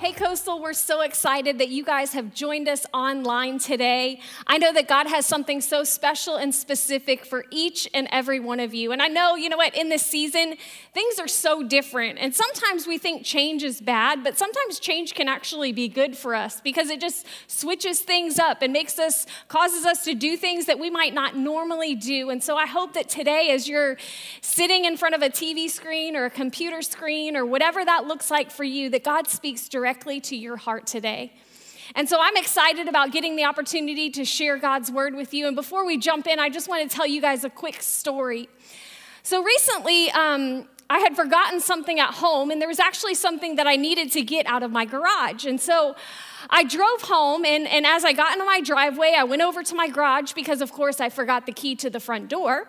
Hey, Coastal, we're so excited that you guys have joined us online today. I know that God has something so special and specific for each and every one of you. And I know, you know what, in this season, things are so different. And sometimes we think change is bad, but sometimes change can actually be good for us because it just switches things up and makes us, causes us to do things that we might not normally do. And so I hope that today, as you're sitting in front of a TV screen or a computer screen or whatever that looks like for you, that God speaks directly directly to your heart today. And so I'm excited about getting the opportunity to share God's word with you. And before we jump in, I just want to tell you guys a quick story. So recently, um, I had forgotten something at home, and there was actually something that I needed to get out of my garage. And so I drove home, and, and as I got into my driveway, I went over to my garage because, of course, I forgot the key to the front door.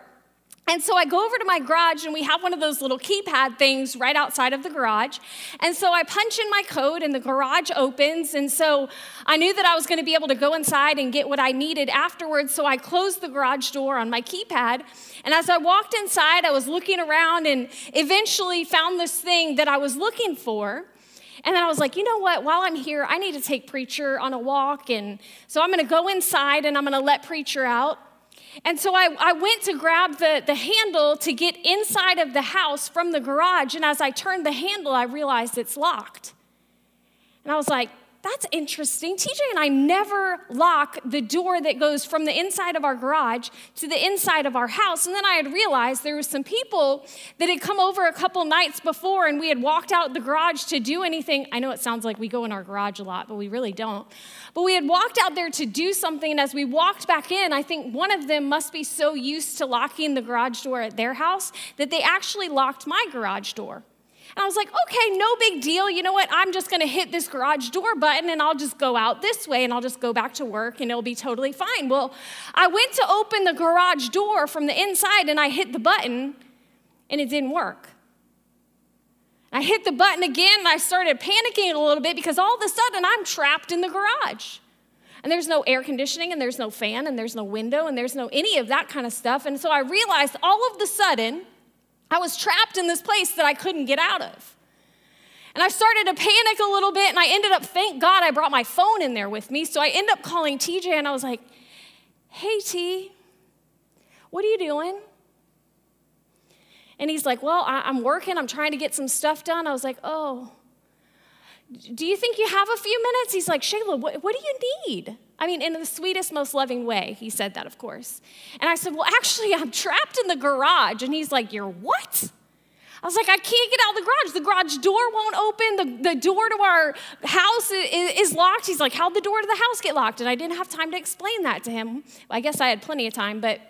And so I go over to my garage and we have one of those little keypad things right outside of the garage. And so I punch in my code and the garage opens. And so I knew that I was going to be able to go inside and get what I needed afterwards. So I closed the garage door on my keypad. And as I walked inside, I was looking around and eventually found this thing that I was looking for. And then I was like, you know what? While I'm here, I need to take Preacher on a walk. And so I'm going to go inside and I'm going to let Preacher out. And so I, I went to grab the, the handle to get inside of the house from the garage. And as I turned the handle, I realized it's locked. And I was like, that's interesting. TJ and I never lock the door that goes from the inside of our garage to the inside of our house. And then I had realized there were some people that had come over a couple nights before and we had walked out the garage to do anything. I know it sounds like we go in our garage a lot, but we really don't. But we had walked out there to do something. And as we walked back in, I think one of them must be so used to locking the garage door at their house that they actually locked my garage door. And I was like, okay, no big deal. You know what? I'm just to hit this garage door button and I'll just go out this way and I'll just go back to work and it'll be totally fine. Well, I went to open the garage door from the inside and I hit the button and it didn't work. I hit the button again and I started panicking a little bit because all of a sudden I'm trapped in the garage. And there's no air conditioning and there's no fan and there's no window and there's no any of that kind of stuff. And so I realized all of the sudden I was trapped in this place that I couldn't get out of. And I started to panic a little bit, and I ended up, thank God I brought my phone in there with me. So I ended up calling TJ, and I was like, hey, T, what are you doing? And he's like, well, I, am working, I'm trying to get some stuff done. I was like, oh, do you think you have a few minutes? He's like, Shayla, what do you need? I mean, in the sweetest, most loving way, he said that, of course. And I said, Well, actually, I'm trapped in the garage. And he's like, You're what? I was like, I can't get out of the garage. The garage door won't open. The, the door to our house is, is, locked. He's like, How'd the door to the house get locked? And I didn't have time to explain that to him. I guess I had plenty of time, but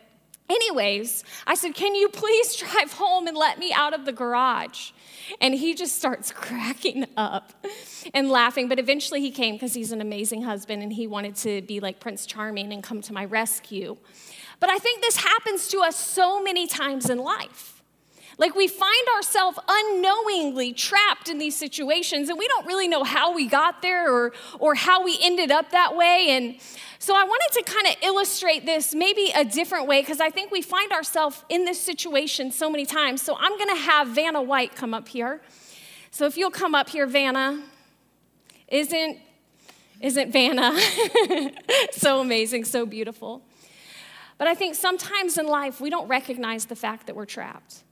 anyways, I said, Can you please drive home and let me out of the garage? And he just starts cracking up and laughing. But eventually he came because he's an amazing husband and he wanted to be like Prince Charming and come to my rescue. But I think this happens to us so many times in life. Like we find ourselves unknowingly trapped in these situations and we don't really know how we got there or, or how we ended up that way. And so I wanted to kind of illustrate this maybe a different way because I think we find ourselves in this situation so many times. So I'm going to have Vanna White come up here. So if you'll come up here, Vanna. Isn't isn't Vanna so amazing, so beautiful? But I think sometimes in life we don't recognize the fact that we're trapped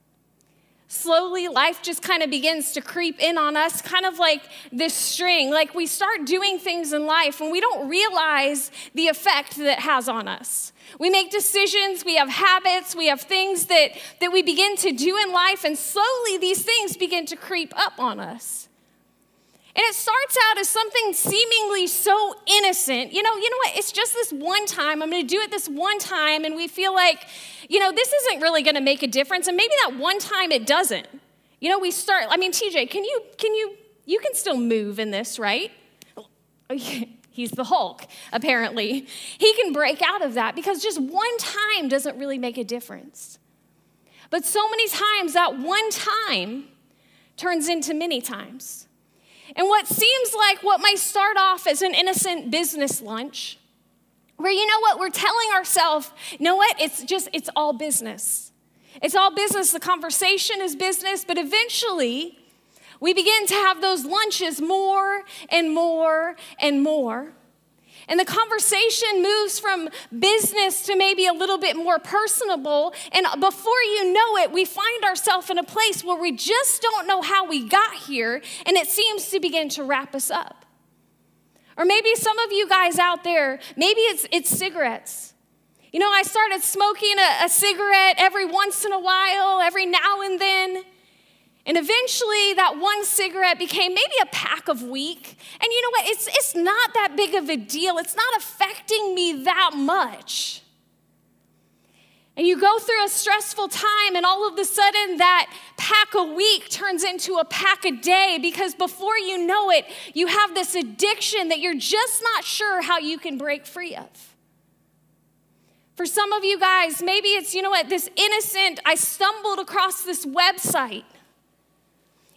slowly life just kind of begins to creep in on us, kind of like this string. Like we start doing things in life and we don't realize the effect that has on us. We make decisions, we have habits, we have things that, that we begin to do in life, and slowly these things begin to creep up on us. And it starts out as something seemingly so innocent. You know, you know what? It's just this one time. I'm going to do it this one time and we feel like, you know, this isn't really going to make a difference and maybe that one time it doesn't. You know, we start I mean, TJ, can you can you you can still move in this, right? Oh, he's the Hulk, apparently. He can break out of that because just one time doesn't really make a difference. But so many times that one time turns into many times. And what seems like what might start off as an innocent business lunch, where you know what, we're telling ourselves, you know what, it's just, it's all business. It's all business. The conversation is business, but eventually We begin to have those lunches more and more and more. And the conversation moves from business to maybe a little bit more personable. And before you know it, we find ourselves in a place where we just don't know how we got here, and it seems to begin to wrap us up. Or maybe some of you guys out there, maybe it's, it's cigarettes. You know, I started smoking a, a cigarette every once in a while, every now and then. And eventually, that one cigarette became maybe a pack of week. And you know what? It's, it's not that big of a deal, it's not affecting me that much. And you go through a stressful time, and all of a sudden, that pack a week turns into a pack a day because before you know it, you have this addiction that you're just not sure how you can break free of. For some of you guys, maybe it's, you know what, this innocent, I stumbled across this website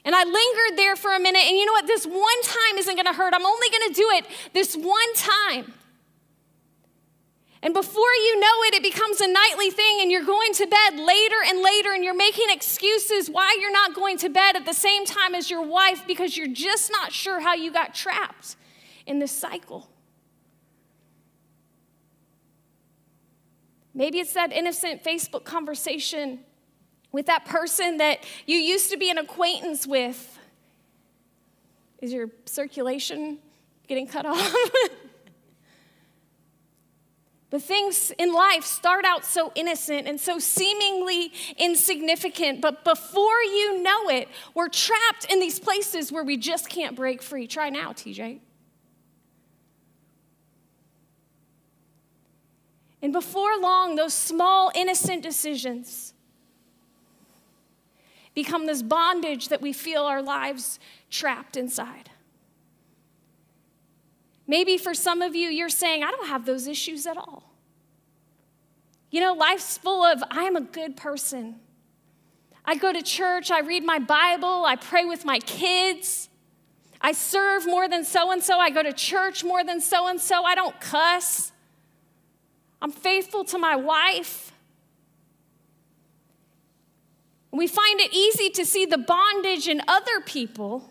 and I lingered there for a minute, and you know what? This one time isn't gonna hurt. I'm only gonna do it this one time. And before you know it, it becomes a nightly thing, and you're going to bed later and later, and you're making excuses why you're not going to bed at the same time as your wife because you're just not sure how you got trapped in this cycle. Maybe it's that innocent Facebook conversation with that person that you used to be an acquaintance with. Is your circulation getting cut off? But things in life start out so innocent and so seemingly insignificant, but before you know it, we're trapped in these places where we just can't break free. Try now, TJ. And before long, those small, innocent decisions become this bondage that we feel our lives trapped inside. Maybe for some of you, you're saying, I don't have those issues at all. You know, life's full of, I am a good person. I go to church, I read my Bible, I pray with my kids. I serve more than so and so. I go to church more than so and so. I don't cuss. I'm faithful to my wife. We find it easy to see the bondage in other people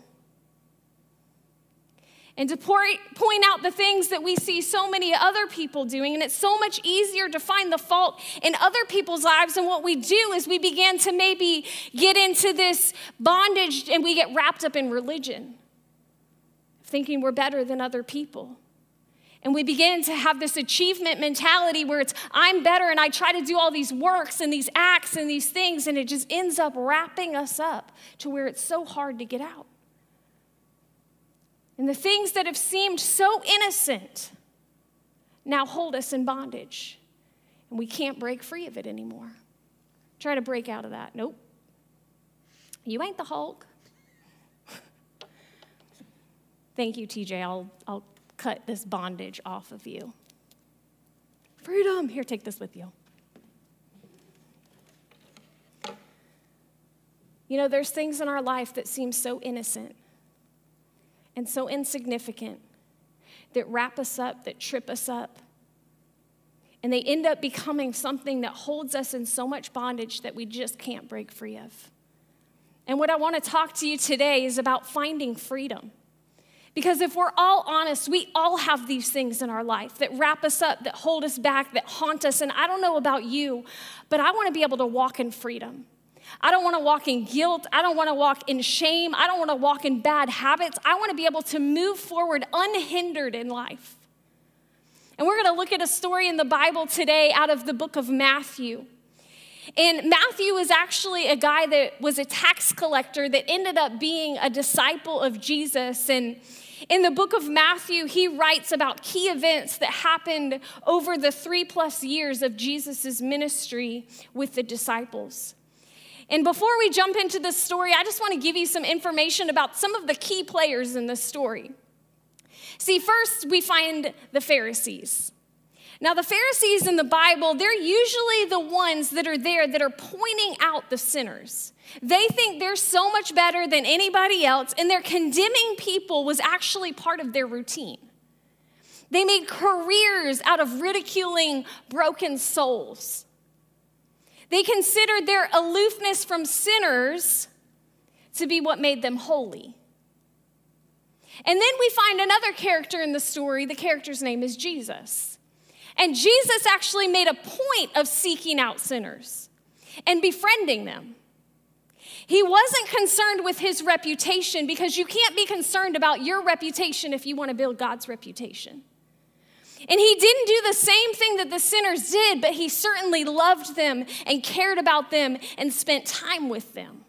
and to point out the things that we see so many other people doing. And it's so much easier to find the fault in other people's lives. And what we do is we begin to maybe get into this bondage and we get wrapped up in religion, thinking we're better than other people. And we begin to have this achievement mentality where it's, I'm better, and I try to do all these works and these acts and these things, and it just ends up wrapping us up to where it's so hard to get out. And the things that have seemed so innocent now hold us in bondage, and we can't break free of it anymore. Try to break out of that. Nope. You ain't the Hulk. Thank you, TJ. I'll, I'll cut this bondage off of you. Freedom. Here, take this with you. You know, there's things in our life that seem so innocent and so insignificant that wrap us up, that trip us up. And they end up becoming something that holds us in so much bondage that we just can't break free of. And what I want to talk to you today is about finding freedom. Because if we're all honest, we all have these things in our life that wrap us up, that hold us back, that haunt us. And I don't know about you, but I want to be able to walk in freedom. I don't want to walk in guilt. I don't want to walk in shame. I don't want to walk in bad habits. I want to be able to move forward unhindered in life. And we're going to look at a story in the Bible today out of the book of Matthew. And Matthew was actually a guy that was a tax collector that ended up being a disciple of Jesus. And in the book of Matthew, he writes about key events that happened over the three plus years of Jesus' ministry with the disciples. And before we jump into this story, I just want to give you some information about some of the key players in this story. See, first, we find the Pharisees. Now, the Pharisees in the Bible, they're usually the ones that are there that are pointing out the sinners. They think they're so much better than anybody else, and their condemning people was actually part of their routine. They made careers out of ridiculing broken souls. They considered their aloofness from sinners to be what made them holy. And then we find another character in the story. The character's name is Jesus. And Jesus actually made a point of seeking out sinners and befriending them. He wasn't concerned with his reputation because you can't be concerned about your reputation if you want to build God's reputation. And he didn't do the same thing that the sinners did, but he certainly loved them and cared about them and spent time with them.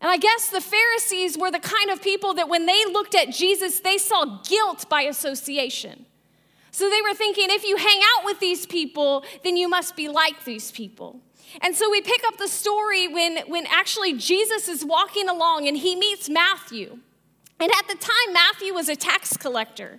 And I guess the Pharisees were the kind of people that when they looked at Jesus, they saw guilt by association. So they were thinking, if you hang out with these people, then you must be like these people. And so we pick up the story when, when actually Jesus is walking along and he meets Matthew. And at the time, Matthew was a tax collector.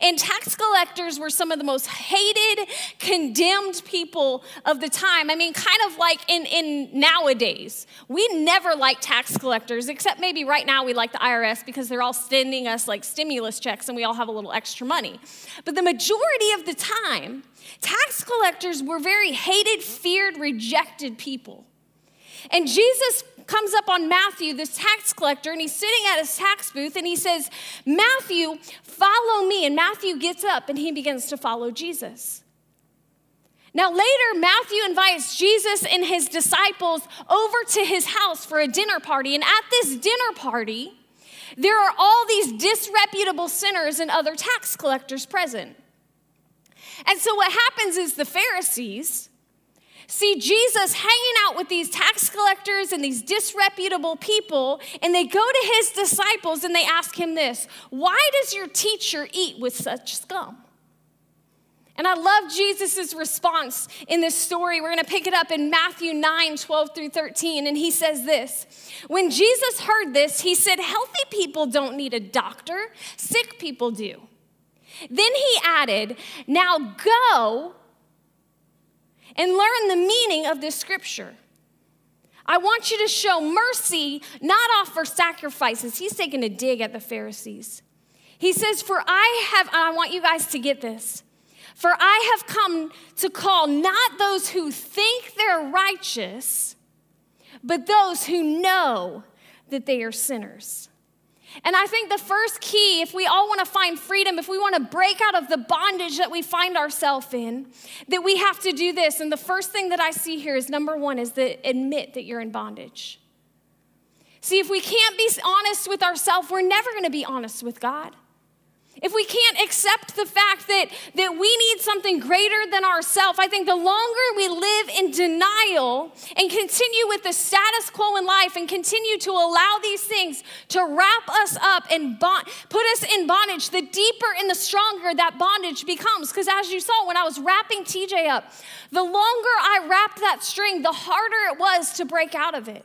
And tax collectors were some of the most hated, condemned people of the time. I mean, kind of like in, in nowadays. We never like tax collectors, except maybe right now we like the IRS because they're all sending us like stimulus checks and we all have a little extra money. But the majority of the time, tax collectors were very hated, feared, rejected people. And Jesus comes up on Matthew, this tax collector, and he's sitting at his tax booth and he says, Matthew, follow me. And Matthew gets up and he begins to follow Jesus. Now, later, Matthew invites Jesus and his disciples over to his house for a dinner party. And at this dinner party, there are all these disreputable sinners and other tax collectors present. And so, what happens is the Pharisees, see Jesus hanging out with these tax collectors and these disreputable people, and they go to his disciples and they ask him this Why does your teacher eat with such scum? And I love Jesus' response in this story. We're to pick it up in Matthew 9 12 through 13. And he says this When Jesus heard this, he said, Healthy people don't need a doctor, sick people do. Then he added, Now go and learn the meaning of this scripture. I want you to show mercy, not offer sacrifices. He's taking a dig at the Pharisees. He says, For I have, I want you guys to get this. For I have come to call not those who think they're righteous, but those who know that they are sinners. And I think the first key, if we all want to find freedom, if we want to break out of the bondage that we find ourselves in, that we have to do this. And the first thing that I see here is number one is to admit that you're in bondage. See, if we can't be honest with ourselves, we're never going to be honest with God. If we can't accept the fact that, that we need something greater than ourselves, I think the longer we live in denial and continue with the status quo in life and continue to allow these things to wrap us up and bond, put us in bondage, the deeper and the stronger that bondage becomes. Because as you saw when I was wrapping TJ up, the longer I wrapped that string, the harder it was to break out of it.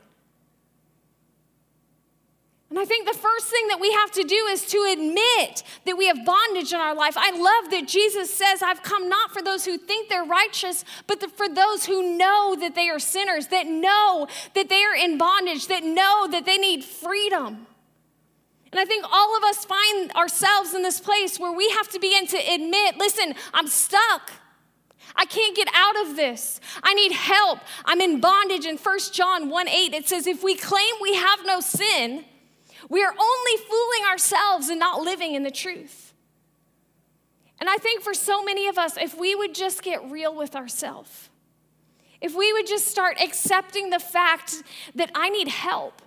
And I think the first thing that we have to do is to admit that we have bondage in our life. I love that Jesus says, I've come not for those who think they're righteous, but for those who know that they are sinners, that know that they are in bondage, that know that they need freedom. And I think all of us find ourselves in this place where we have to begin to admit listen, I'm stuck. I can't get out of this. I need help. I'm in bondage. In 1 John 1 8, it says, If we claim we have no sin, we are only fooling ourselves and not living in the truth. And I think for so many of us, if we would just get real with ourselves, if we would just start accepting the fact that I need help,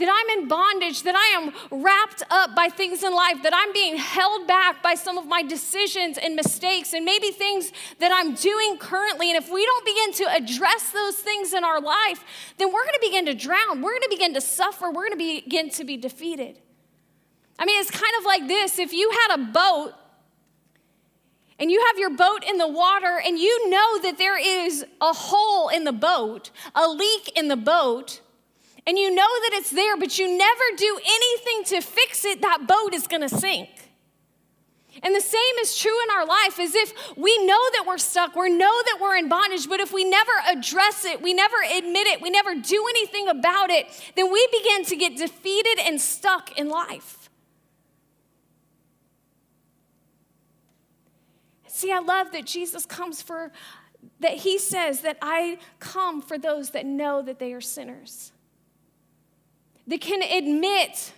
that I'm in bondage, that I am wrapped up by things in life, that I'm being held back by some of my decisions and mistakes, and maybe things that I'm doing currently. And if we don't begin to address those things in our life, then we're gonna begin to drown. We're gonna begin to suffer. We're gonna begin to be defeated. I mean, it's kind of like this if you had a boat and you have your boat in the water and you know that there is a hole in the boat, a leak in the boat, and you know that it's there, but you never do anything to fix it, that boat is gonna sink. And the same is true in our life as if we know that we're stuck, we know that we're in bondage, but if we never address it, we never admit it, we never do anything about it, then we begin to get defeated and stuck in life. See, I love that Jesus comes for, that he says that I come for those that know that they are sinners. That can admit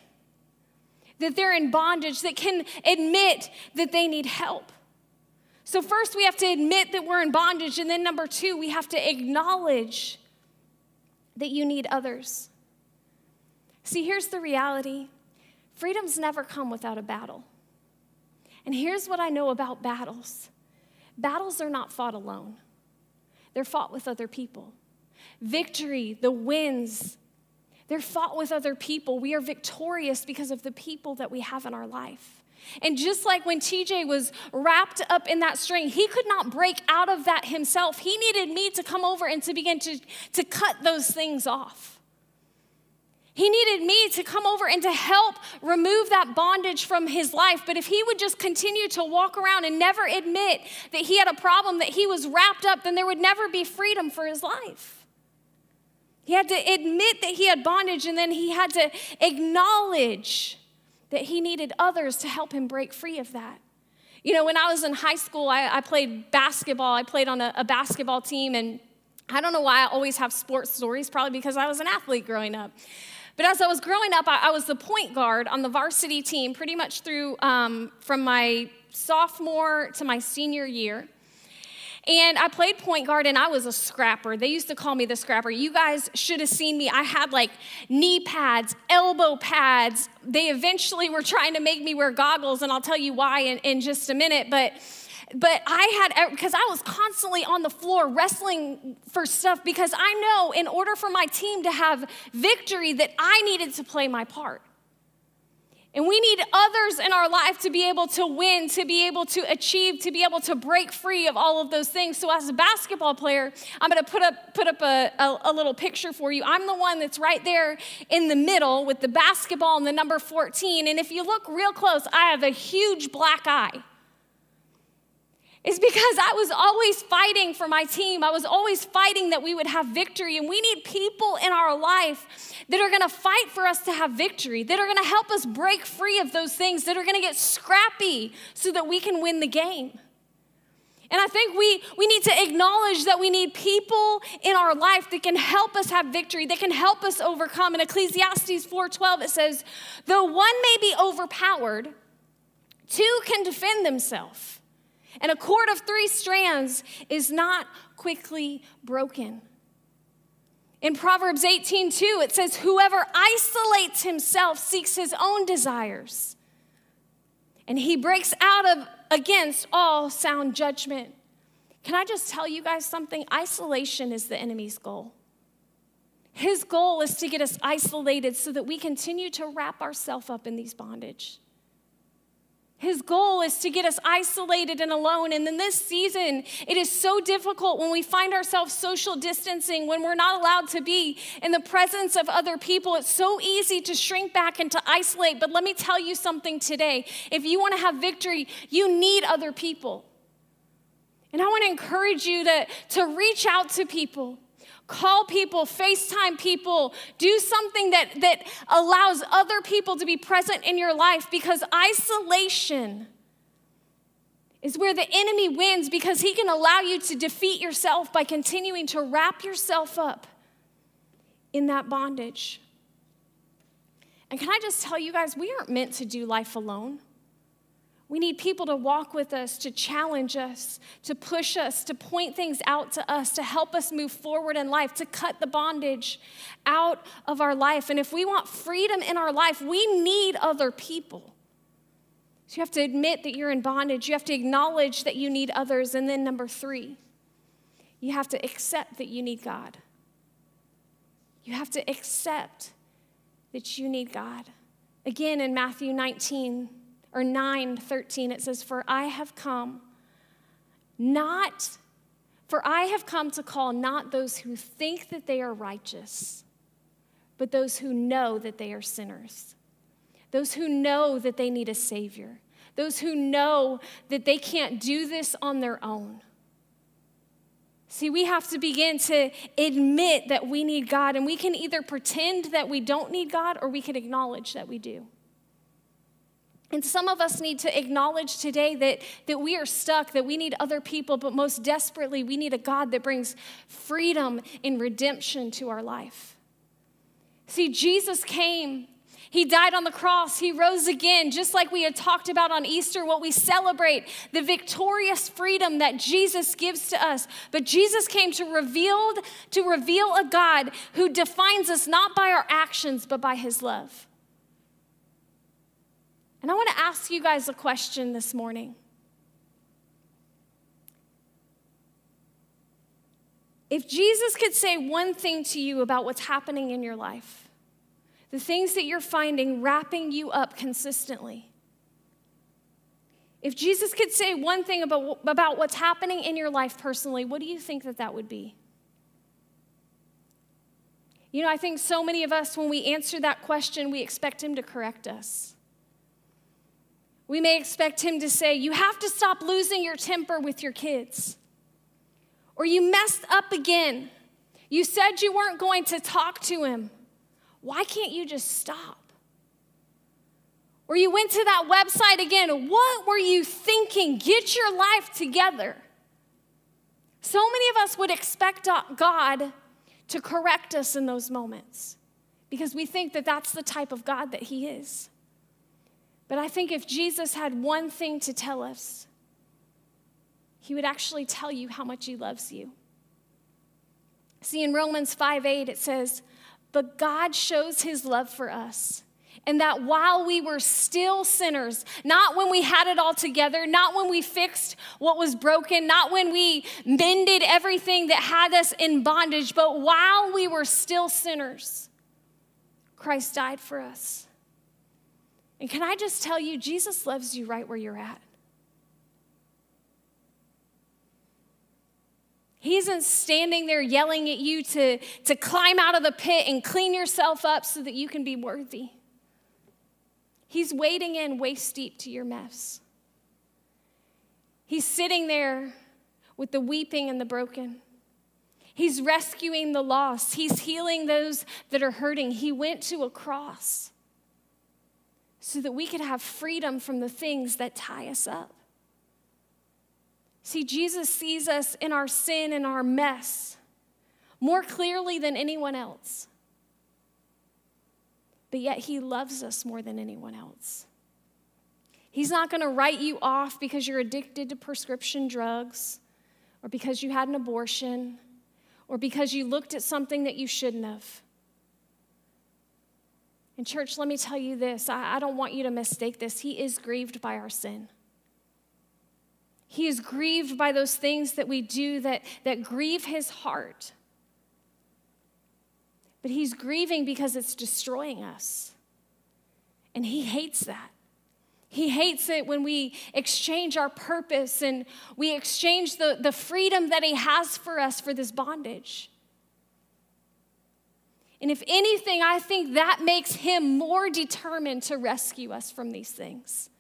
that they're in bondage, that can admit that they need help. So, first, we have to admit that we're in bondage. And then, number two, we have to acknowledge that you need others. See, here's the reality freedoms never come without a battle. And here's what I know about battles battles are not fought alone, they're fought with other people. Victory, the wins, they're fought with other people. We are victorious because of the people that we have in our life. And just like when TJ was wrapped up in that string, he could not break out of that himself. He needed me to come over and to begin to, to cut those things off. He needed me to come over and to help remove that bondage from his life. But if he would just continue to walk around and never admit that he had a problem, that he was wrapped up, then there would never be freedom for his life. He had to admit that he had bondage and then he had to acknowledge that he needed others to help him break free of that. You know, when I was in high school, I, I played basketball. I played on a, a basketball team, and I don't know why I always have sports stories, probably because I was an athlete growing up. But as I was growing up, I, I was the point guard on the varsity team pretty much through um, from my sophomore to my senior year. And I played point guard and I was a scrapper. They used to call me the scrapper. You guys should have seen me. I had like knee pads, elbow pads. They eventually were trying to make me wear goggles, and I'll tell you why in, in just a minute. But but I had, because I was constantly on the floor wrestling for stuff because I know in order for my team to have victory that I needed to play my part. And we need others in our life to be able to win, to be able to achieve, to be able to break free of all of those things. So, as a basketball player, I'm to put up put up a, a, a, little picture for you. I'm the one that's right there in the middle with the basketball and the number 14. And if you look real close, I have a huge black eye is because I was always fighting for my team. I was always fighting that we would have victory. And we need people in our life that are gonna fight for us to have victory, that are gonna help us break free of those things, that are gonna get scrappy so that we can win the game. And I think we, we need to acknowledge that we need people in our life that can help us have victory, that can help us overcome. In Ecclesiastes 4:12, it says, though one may be overpowered, two can defend themselves. And a cord of three strands is not quickly broken. In Proverbs 18 2, it says, Whoever isolates himself seeks his own desires, and he breaks out of against all sound judgment. Can I just tell you guys something? Isolation is the enemy's goal. His goal is to get us isolated so that we continue to wrap ourselves up in these bondage. His goal is to get us isolated and alone. And in this season, it is so difficult when we find ourselves social distancing, when we're not allowed to be in the presence of other people. It's so easy to shrink back and to isolate. But let me tell you something today. If you want to have victory, you need other people. And I want to encourage you to, to reach out to people. Call people, FaceTime people, do something that, that allows other people to be present in your life because isolation is where the enemy wins because he can allow you to defeat yourself by continuing to wrap yourself up in that bondage. And can I just tell you guys, we aren't meant to do life alone. We need people to walk with us, to challenge us, to push us, to point things out to us, to help us move forward in life, to cut the bondage out of our life. And if we want freedom in our life, we need other people. So you have to admit that you're in bondage. You have to acknowledge that you need others. And then, number three, you have to accept that you need God. You have to accept that you need God. Again, in Matthew 19, or 9 13, it says, For I have come not, for I have come to call not those who think that they are righteous, but those who know that they are sinners, those who know that they need a Savior, those who know that they can't do this on their own. See, we have to begin to admit that we need God, and we can either pretend that we don't need God or we can acknowledge that we do. And some of us need to acknowledge today that, that we are stuck, that we need other people, but most desperately, we need a God that brings freedom and redemption to our life. See, Jesus came. He died on the cross. He rose again, just like we had talked about on Easter, what we celebrate, the victorious freedom that Jesus gives to us. But Jesus came to reveal, to reveal a God who defines us not by our actions, but by his love. And I want to ask you guys a question this morning. If Jesus could say one thing to you about what's happening in your life, the things that you're finding wrapping you up consistently, if Jesus could say one thing about, about what's happening in your life personally, what do you think that that would be? You know, I think so many of us, when we answer that question, we expect Him to correct us. We may expect him to say, You have to stop losing your temper with your kids. Or you messed up again. You said you weren't going to talk to him. Why can't you just stop? Or you went to that website again. What were you thinking? Get your life together. So many of us would expect God to correct us in those moments because we think that that's the type of God that He is. But I think if Jesus had one thing to tell us, he would actually tell you how much he loves you. See, in Romans 5 8, it says, But God shows his love for us. And that while we were still sinners, not when we had it all together, not when we fixed what was broken, not when we mended everything that had us in bondage, but while we were still sinners, Christ died for us. And can I just tell you, Jesus loves you right where you're at. He isn't standing there yelling at you to, to climb out of the pit and clean yourself up so that you can be worthy. He's wading in waist deep to your mess. He's sitting there with the weeping and the broken. He's rescuing the lost. He's healing those that are hurting. He went to a cross so that we could have freedom from the things that tie us up. See, Jesus sees us in our sin and our mess more clearly than anyone else. But yet, He loves us more than anyone else. He's not going to write you off because you're addicted to prescription drugs or because you had an abortion or because you looked at something that you shouldn't have. And, church, let me tell you this I, I don't want you to mistake this. He is grieved by our sin. He is grieved by those things that we do that, that grieve his heart. But he's grieving because it's destroying us. And he hates that. He hates it when we exchange our purpose and we exchange the, the freedom that he has for us for this bondage. And if anything, I think that makes him more determined to rescue us from these things.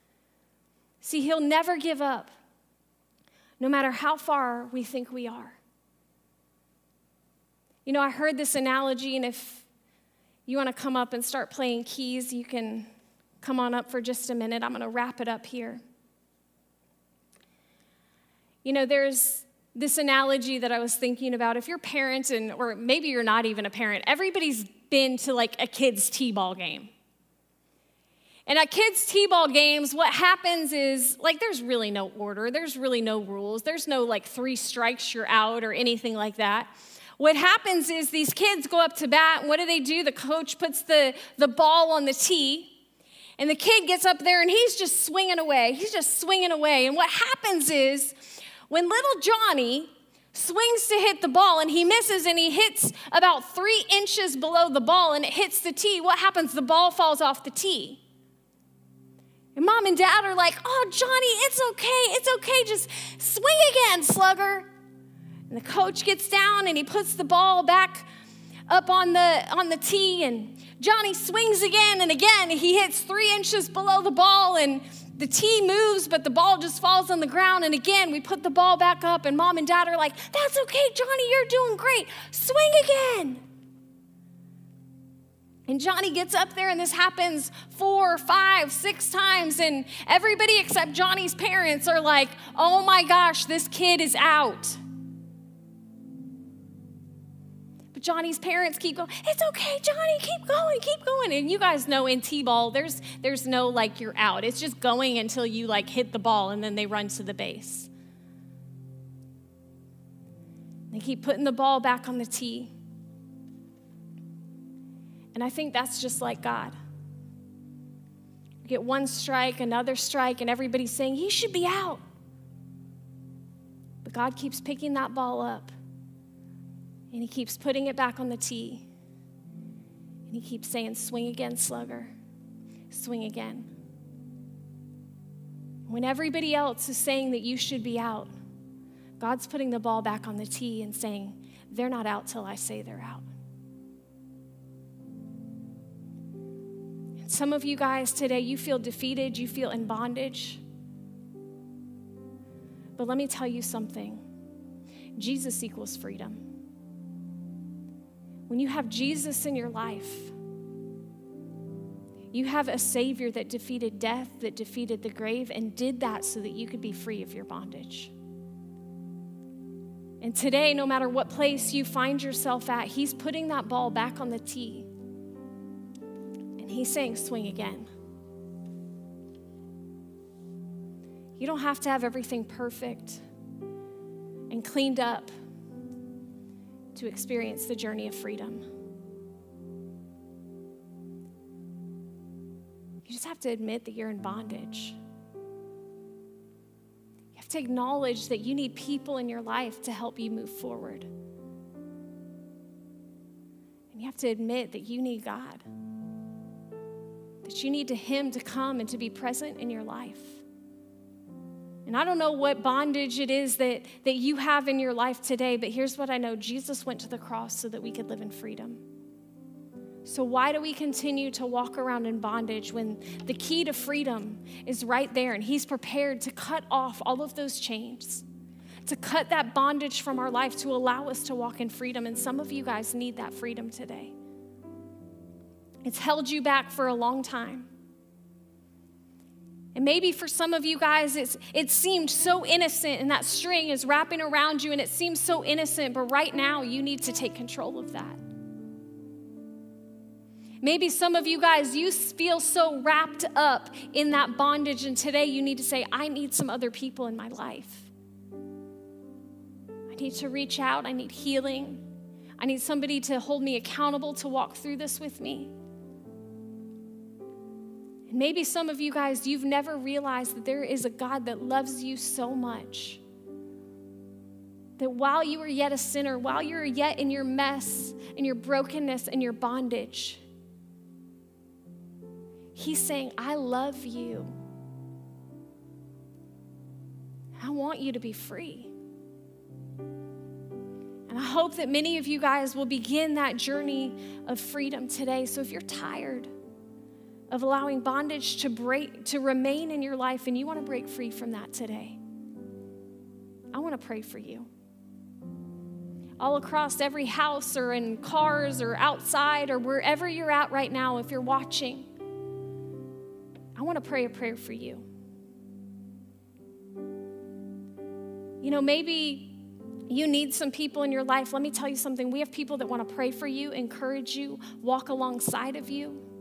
See, he'll never give up, no matter how far we think we are. You know, I heard this analogy, and if you want to come up and start playing keys, you can come on up for just a minute. I'm going to wrap it up here. You know, there's this analogy that I was thinking about. If you're a parent, and, or maybe you're not even a parent, everybody's been to like a kid's T ball game. And at kids' T ball games, what happens is like there's really no order, there's really no rules, there's no like three strikes, you're out, or anything like that. What happens is these kids go up to bat, what do they do? The coach puts the, the ball on the tee, and the kid gets up there and he's just swinging away. He's just swinging away. And what happens is when little Johnny swings to hit the ball and he misses and he hits about three inches below the ball and it hits the tee, what happens? The ball falls off the tee. And mom and dad are like, oh, Johnny, it's okay. It's okay. Just swing again, slugger. And the coach gets down and he puts the ball back up on the, on the tee. And Johnny swings again and again. He hits three inches below the ball and the tee moves, but the ball just falls on the ground. And again, we put the ball back up, and mom and dad are like, That's okay, Johnny, you're doing great. Swing again. And Johnny gets up there, and this happens four, five, six times. And everybody except Johnny's parents are like, Oh my gosh, this kid is out. Johnny's parents keep going, it's okay, Johnny, keep going, keep going. And you guys know in T-ball, there's there's no like you're out. It's just going until you like hit the ball and then they run to the base. They keep putting the ball back on the tee. And I think that's just like God. You get one strike, another strike, and everybody's saying, he should be out. But God keeps picking that ball up, and He keeps putting it back on the tee. And He keeps saying, swing again, slugger, swing again. When everybody else is saying that you should be out, God's putting the ball back on the tee and saying, they're not out till I say they're out. Some of you guys today, you feel defeated, you feel in bondage. But let me tell you something Jesus equals freedom. When you have Jesus in your life, you have a Savior that defeated death, that defeated the grave, and did that so that you could be free of your bondage. And today, no matter what place you find yourself at, He's putting that ball back on the tee And he's saying, swing again. You don't have to have everything perfect and cleaned up to experience the journey of freedom. You just have to admit that you're in bondage. You have to acknowledge that you need people in your life to help you move forward. And you have to admit that you need God that you need to Him to come and to be present in your life. And I don't know what bondage it is that, that you have in your life today, but here's what I know Jesus went to the cross so that we could live in freedom. So, why do we continue to walk around in bondage when the key to freedom is right there and He's prepared to cut off all of those chains, to cut that bondage from our life, to allow us to walk in freedom? And some of you guys need that freedom today. It's held you back for a long time. And maybe for some of you guys, it's, it seemed so innocent, and that string is wrapping around you, and it seems so innocent, but right now you need to take control of that. Maybe some of you guys, you feel so wrapped up in that bondage, and today you need to say, I need some other people in my life. I need to reach out, I need healing, I need somebody to hold me accountable to walk through this with me. And maybe some of you guys, you've never realized that there is a God that loves you so much. That while you were yet a sinner, while you were yet in your mess, in your brokenness, and your bondage, He's saying, I love you. I want you to be free. And I hope that many of you guys will begin that journey of freedom today. So if you're tired, of allowing bondage to break to remain in your life and you want to break free from that today. I want to pray for you. All across every house or in cars or outside or wherever you're at right now if you're watching i want to pray a prayer for you. You know maybe you need some people in your life. Let me tell you something. We have people that want to pray for you encourage you walk alongside of you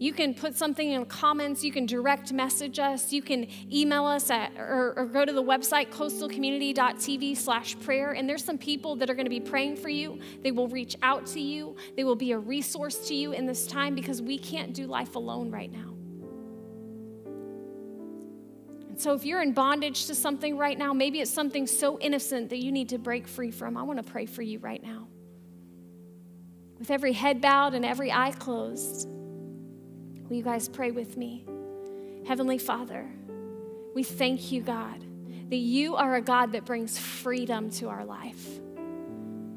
you can put something in the comments. You can direct message us. You can email us at, or, or go to the website, coastalcommunity.tv slash prayer. And there's some people that are going to be praying for you. They will reach out to you. They will be a resource to you in this time because we can't do life alone right now. And so if you're in bondage to something right now, maybe it's something so innocent that you need to break free from. I want to pray for you right now. With every head bowed and every eye closed. Will you guys pray with me? Heavenly Father, we thank you, God, that you are a God that brings freedom to our life.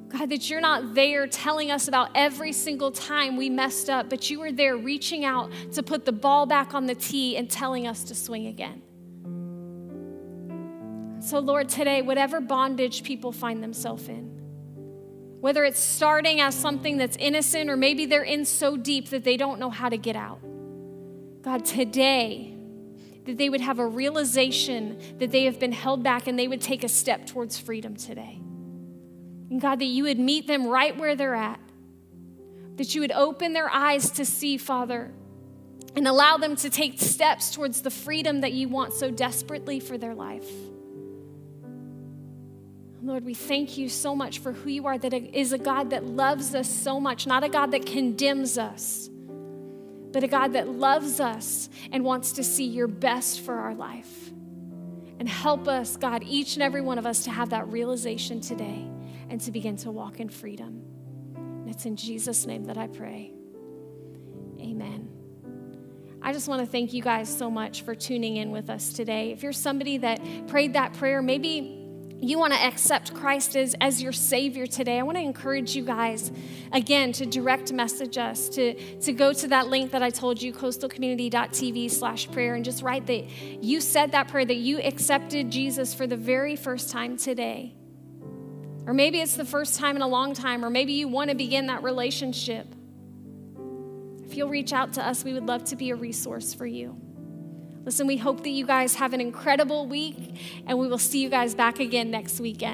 God, that you're not there telling us about every single time we messed up, but you were there reaching out to put the ball back on the tee and telling us to swing again. So, Lord, today, whatever bondage people find themselves in, whether it's starting as something that's innocent or maybe they're in so deep that they don't know how to get out. God, today, that they would have a realization that they have been held back and they would take a step towards freedom today. And God, that you would meet them right where they're at, that you would open their eyes to see, Father, and allow them to take steps towards the freedom that you want so desperately for their life. Lord, we thank you so much for who you are, that is a God that loves us so much, not a God that condemns us, but a God that loves us and wants to see your best for our life. And help us, God, each and every one of us to have that realization today and to begin to walk in freedom. And it's in Jesus' name that I pray. Amen. I just want to thank you guys so much for tuning in with us today. If you're somebody that prayed that prayer, maybe you want to accept Christ as, as your Savior today, I want to encourage you guys again to direct message us, to, to go to that link that I told you, coastalcommunity.tv slash prayer, and just write that you said that prayer, that you accepted Jesus for the very first time today. Or maybe it's the first time in a long time, or maybe you want to begin that relationship. If you'll reach out to us, we would love to be a resource for you. Listen, we hope that you guys have an incredible week, and we will see you guys back again next weekend.